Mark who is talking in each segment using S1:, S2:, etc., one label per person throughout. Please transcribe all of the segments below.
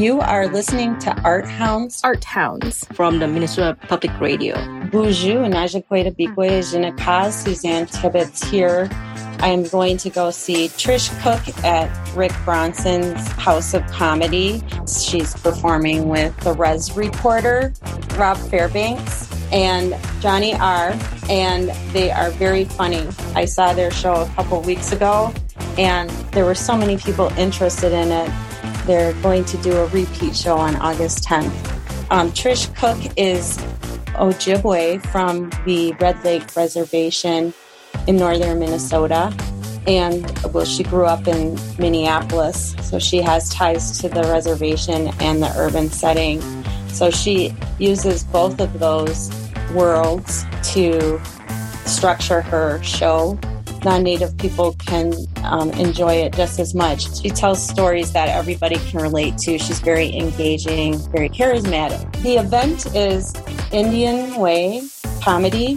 S1: You are listening to Art Hounds.
S2: Art Hounds.
S3: From the Minnesota Public Radio.
S1: Bonjour, Najakweta Bikwe Jinakaz, Suzanne Tibbetts here. I am going to go see Trish Cook at Rick Bronson's House of Comedy. She's performing with the Res Reporter, Rob Fairbanks, and Johnny R. And they are very funny. I saw their show a couple weeks ago, and there were so many people interested in it they're going to do a repeat show on August 10th. Um, Trish Cook is Ojibwe from the Red Lake Reservation in northern Minnesota. And well, she grew up in Minneapolis, so she has ties to the reservation and the urban setting. So she uses both of those worlds to structure her show non-native people can um, enjoy it just as much. She tells stories that everybody can relate to. She's very engaging, very charismatic. The event is Indian Way Comedy,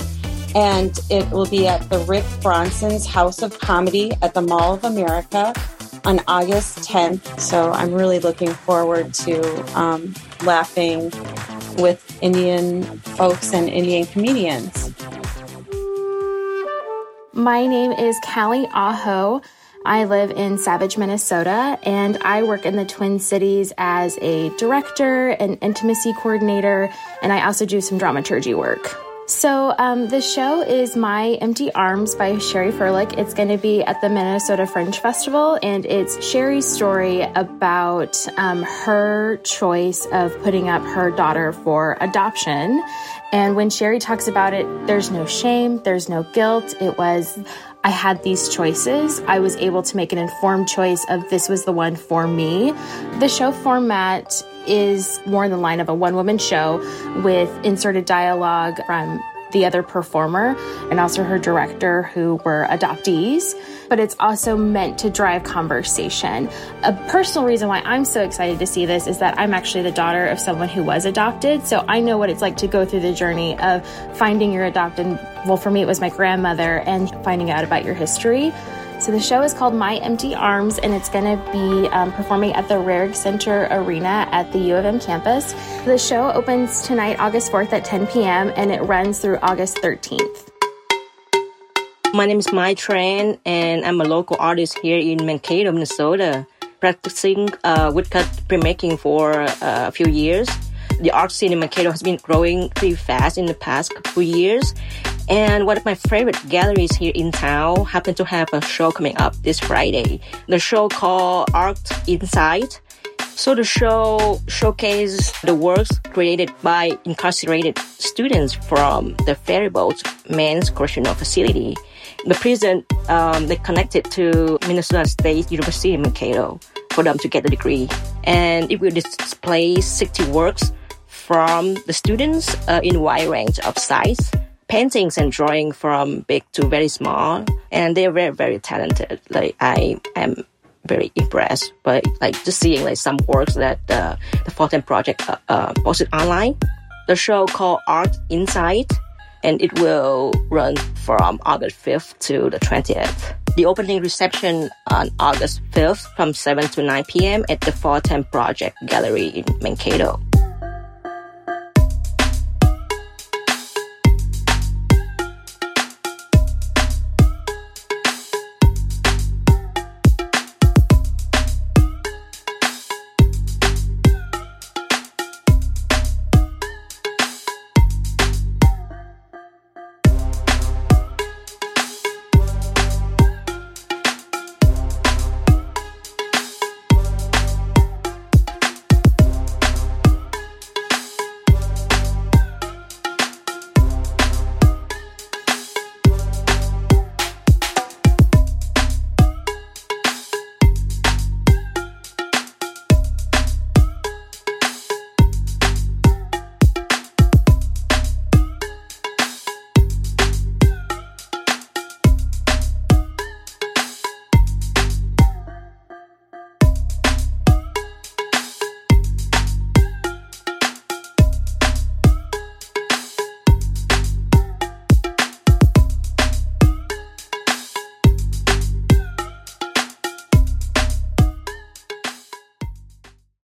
S1: and it will be at the Rick Bronson's House of Comedy at the Mall of America on August 10th. So I'm really looking forward to um, laughing with Indian folks and Indian comedians.
S2: My name is Callie Aho. I live in Savage, Minnesota, and I work in the Twin Cities as a director and intimacy coordinator, and I also do some dramaturgy work. So, um, the show is My Empty Arms by Sherry Furlick. It's going to be at the Minnesota Fringe Festival, and it's Sherry's story about um, her choice of putting up her daughter for adoption and when Sherry talks about it, there's no shame, there's no guilt. It was, I had these choices. I was able to make an informed choice of this was the one for me. The show format is more in the line of a one woman show with inserted dialogue from the other performer and also her director who were adoptees but it's also meant to drive conversation. A personal reason why I'm so excited to see this is that I'm actually the daughter of someone who was adopted. So I know what it's like to go through the journey of finding your adopted. Well, for me, it was my grandmother and finding out about your history. So the show is called My Empty Arms, and it's going to be um, performing at the Rarig Center Arena at the U of M campus. The show opens tonight, August 4th at 10 p.m., and it runs through August 13th.
S3: My name is Mai Tran, and I'm a local artist here in Mankato, Minnesota, practicing uh, woodcut printmaking for uh, a few years. The art scene in Mankato has been growing pretty fast in the past couple years, and one of my favorite galleries here in town happened to have a show coming up this Friday. The show called Art Inside. So the show showcases the works created by incarcerated students from the Faribault Men's Correctional Facility the prison um, they connected to Minnesota State University in Mankato for them to get a degree, and it will display 60 works from the students uh, in a wide range of size, paintings and drawing from big to very small, and they're very very talented. Like I am very impressed by like just seeing like some works that uh, the Fulton Project uh, uh, posted online. The show called Art Inside and it will run from August 5th to the 20th. The opening reception on August 5th from 7 to 9 p.m. at the Fulton Project Gallery in Mankato.